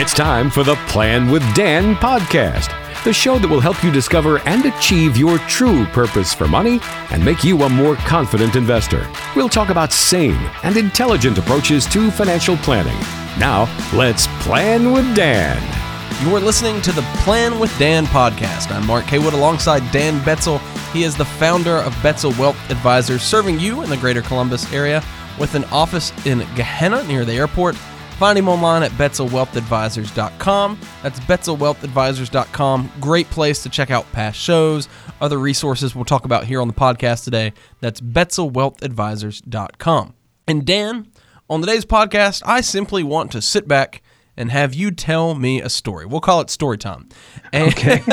It's time for the Plan with Dan podcast, the show that will help you discover and achieve your true purpose for money and make you a more confident investor. We'll talk about sane and intelligent approaches to financial planning. Now, let's plan with Dan. You're listening to the Plan with Dan podcast. I'm Mark Haywood alongside Dan Betzel. He is the founder of Betzel Wealth Advisors, serving you in the greater Columbus area with an office in Gahanna near the airport. Find him online at betzelwealthadvisors.com. That's betzelwealthadvisors.com. Great place to check out past shows, other resources we'll talk about here on the podcast today. That's betzelwealthadvisors.com. And Dan, on today's podcast, I simply want to sit back and have you tell me a story. We'll call it story time. And Okay.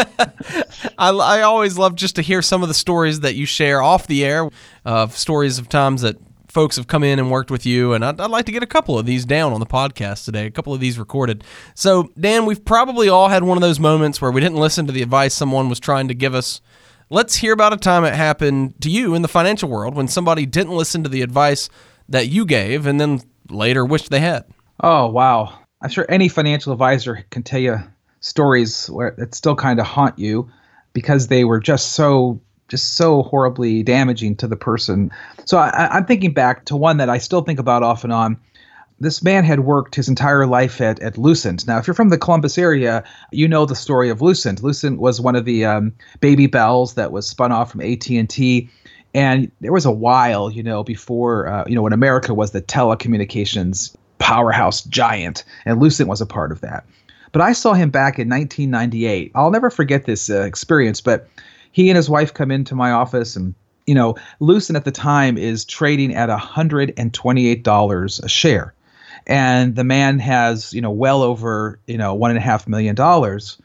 I, I always love just to hear some of the stories that you share off the air of stories of times that folks have come in and worked with you. And I'd, I'd like to get a couple of these down on the podcast today, a couple of these recorded. So, Dan, we've probably all had one of those moments where we didn't listen to the advice someone was trying to give us. Let's hear about a time it happened to you in the financial world when somebody didn't listen to the advice that you gave and then later wished they had. Oh wow! I'm sure any financial advisor can tell you stories where that still kind of haunt you because they were just so just so horribly damaging to the person. So I, I'm thinking back to one that I still think about off and on. This man had worked his entire life at, at Lucent. Now, if you're from the Columbus area, you know the story of Lucent. Lucent was one of the um, baby bells that was spun off from AT&T and there was a while, you know, before, uh, you know, when America was the telecommunications powerhouse giant, and Lucent was a part of that. But I saw him back in 1998. I'll never forget this uh, experience, but he and his wife come into my office and you know, Lucent at the time is trading at $128 a share. And the man has, you know, well over, you know, one and a half million dollars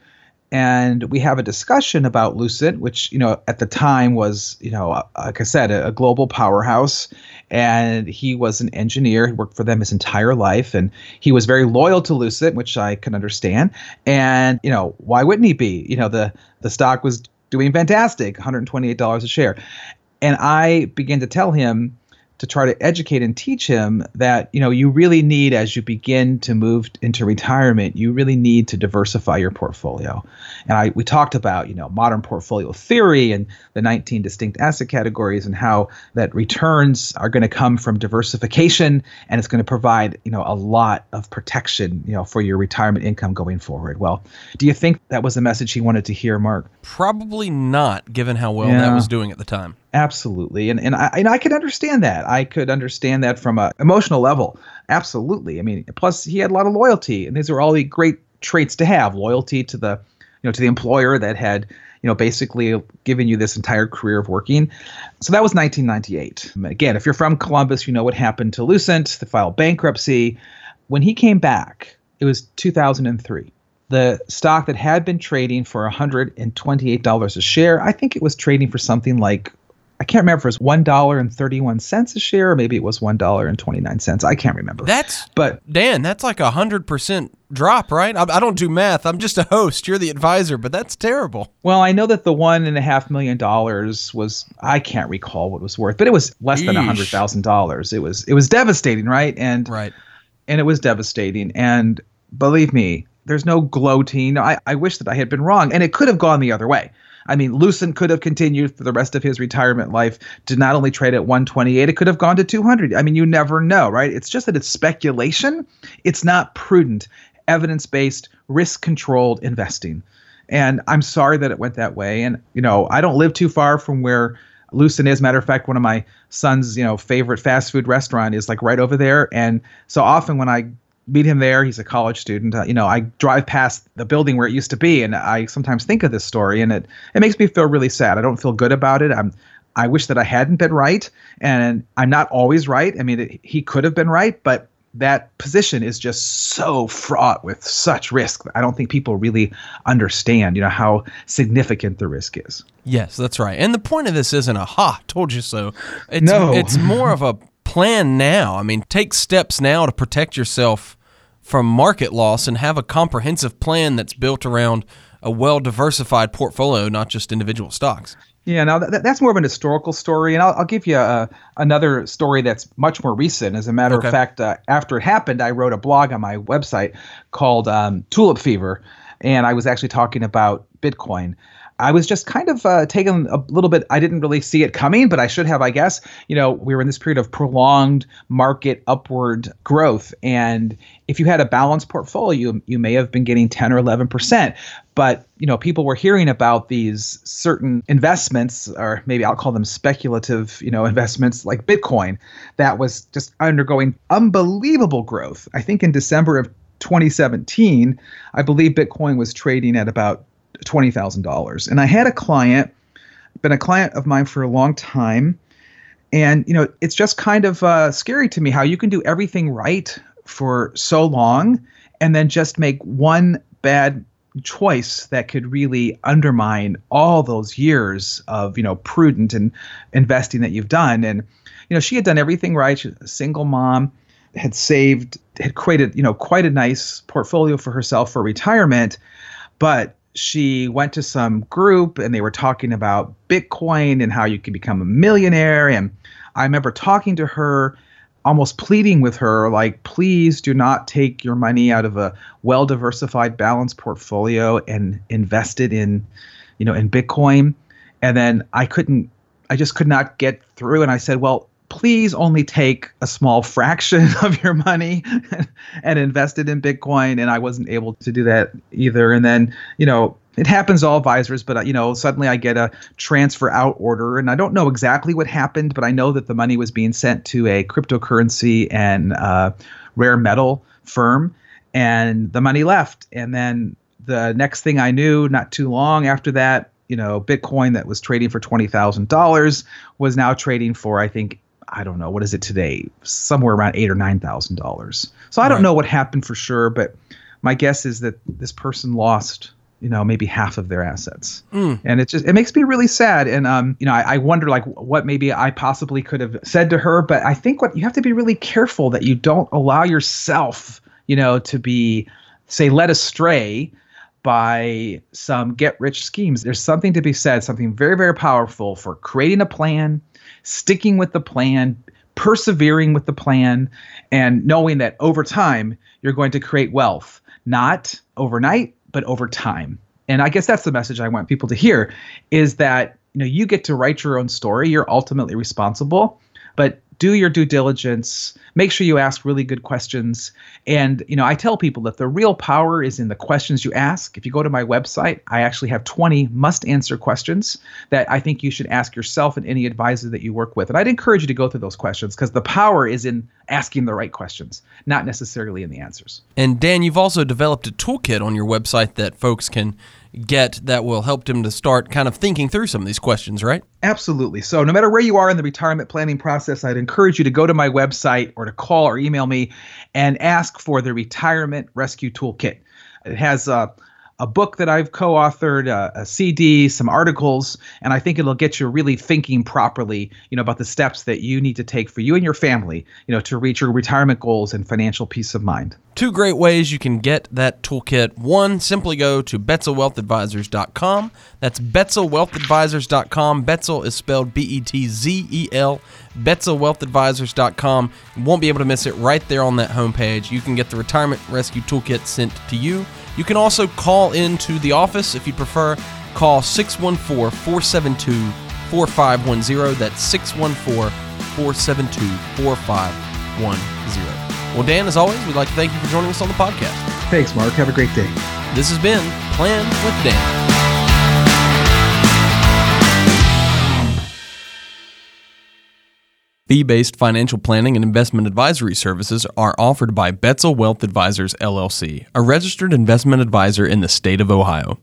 and we have a discussion about Lucent, which you know at the time was you know uh, like I said a, a, global powerhouse, and he was an engineer. He worked for them his entire life, and he was very loyal to Lucent, which I can understand. And you know why wouldn't he be? You know the the stock was doing fantastic, 128 dollars a share, and I began to tell him to try to educate and teach him that you know you really need as you begin to move into retirement you really need to diversify your portfolio. And i we talked about you know modern portfolio theory and the 19 distinct asset categories and how that returns are going to come from diversification and it's going to provide you know a lot of protection you know for your retirement income going forward. Well do you think that was the message he wanted to hear mark? Probably not, given how well that was doing at the time. Absolutely, and and I and I could understand that. I could understand that from a emotional level. Absolutely. I mean, plus he had a lot of loyalty, and these were all the great traits to have: loyalty to the, you know, to the employer that had, you know, basically given you this entire career of working. So that was 1998. Again, if you're from Columbus, you know what happened to Lucent. the filed bankruptcy. When he came back, it was 2003 the stock that had been trading for $128 a share, I think it was trading for something like I can't remember if it was $1.31 a share or maybe it was $1.29. I can't remember. That's but Dan, that's like a hundred percent drop, right? I, I don't do math. I'm just a host. You're the advisor, but that's terrible. well, I know that the one and a half million dollars was I can't recall what it was worth, but it was less than a hundred thousand dollars. It was it was devastating, right? And Right. and it was devastating. And believe me, there's no gloating. I, I wish that I had been wrong, and it could have gone the other way. I mean, Lucent could have continued for the rest of his retirement life to not only trade at 128, it could have gone to 200. I mean, you never know, right? It's just that it's speculation. It's not prudent, evidence based, risk controlled investing. And I'm sorry that it went that way. And, you know, I don't live too far from where Lucent is. Matter of fact, one of my son's, you know, favorite fast food restaurant is like right over there. And so often when I meet him there, he's a college student. Uh, you know, I drive past the building where it used to be, and I sometimes think of this story, and it it makes me feel really sad. I don't feel good about it. I'm I wish that I hadn't been right, and I'm not always right. I mean, it, he could have been right, but that position is just so fraught with such risk. I don't think people really understand, you know, how significant the risk is. Yes, that's right. And the point of this isn't a ha, told you so. It's No. it's more of a plan now. I mean, take steps now to protect yourself from market loss and have a comprehensive plan that's built around a well diversified portfolio, not just individual stocks. Yeah, now that, that's more of an historical story, and I'll, I'll give you a, another story that's much more recent. As a matter Okay. of fact, uh, after it happened, I wrote a blog on my website called um, Tulip Fever, and I was actually talking about Bitcoin. I was just kind of uh, taken a little bit. I didn't really see it coming, but I should have, I guess. You know, we were in this period of prolonged market upward growth, and if you had a balanced portfolio, you may have been getting 10 or 11 percent. But you know, people were hearing about these certain investments, or maybe I'll call them speculative, you know, investments like Bitcoin, that was just undergoing unbelievable growth. I think in December of 2017, I believe Bitcoin was trading at about twenty thousand dollars. And I had a client, been a client of mine for a long time, and you know, it's just kind of uh, scary to me how you can do everything right for so long, and then just make one bad choice that could really undermine all those years of you know prudent and investing that you've done. And you know, she had done everything right. A single mom, had saved, had created you know quite a nice portfolio for herself for retirement, but she went to some group and they were talking about Bitcoin and how you can become a millionaire. And I remember talking to her, almost pleading with her, like, please do not take your money out of a well diversified, balanced portfolio and invest it in, you know, in Bitcoin. And then I couldn't, I just could not get through. And I said, well, please only take a small fraction of your money and invest it in Bitcoin. And I wasn't able to do that either. And then, you know, it happens to all advisors, but uh, you know, suddenly I get a transfer out order, and I don't know exactly what happened, but I know that the money was being sent to a cryptocurrency and uh, rare metal firm, and the money left. And then the next thing I knew, not too long after that, you know, Bitcoin that was trading for twenty thousand dollars was now trading for, I think, I don't know what is it today, somewhere around eight or nine thousand dollars. So I don't Right. know what happened for sure, but my guess is that this person lost, you know, maybe half of their assets, and it just it makes me really sad. And um, you know, I, I wonder like what maybe I possibly could have said to her, but I think what you have to be really careful that you don't allow yourself, you know, to be say led astray by some get rich schemes. There's something to be said, something very, very powerful for creating a plan, sticking with the plan, persevering with the plan, and knowing that over time you're going to create wealth, not overnight, but over time. And I guess that's the message I want people to hear is that you know you get to write your own story. You're ultimately responsible, but do your due diligence make sure you ask really good questions. And you know i tell people that the real power is in the questions you ask. If you go to my website i actually have 20 must answer questions that i think you should ask yourself and any advisor that you work with. And i'd encourage you to go through those questions because the power is in asking the right questions not necessarily in the answers. And Dan, you've also developed a toolkit on your website that folks can get that will help them to start kind of thinking through some of these questions, right? Absolutely. So, no matter where you are in the retirement planning process, I'd encourage you to go to my website or to call or email me and ask for the Retirement Rescue Toolkit. It has a, a book that I've co authored, uh, a, a CD, some articles, and I think it'll get you really thinking properly, you know, about the steps that you need to take for you and your family, you know, to reach your retirement goals and financial peace of mind. Two great ways you can get that toolkit. One, simply go to BetzelWealthAdvisors.com. That's BetzelWealthAdvisors.com. Betzel is spelled B E T Z E L. BetzelWealthAdvisors.com. You won't be able to miss it right there on that homepage. You can get the Retirement Rescue Toolkit sent to you. You can also call into the office if you prefer. Call 614 472 4510. That's 614 472 4510. Well, Dan, as always, we'd like to thank you for joining us on the podcast. Thanks, Mark. Have a great day. This has been Plan with Dan. Fee based financial planning and investment advisory services are offered by Betzel Wealth Advisors, LLC, a registered investment advisor in the state of Ohio.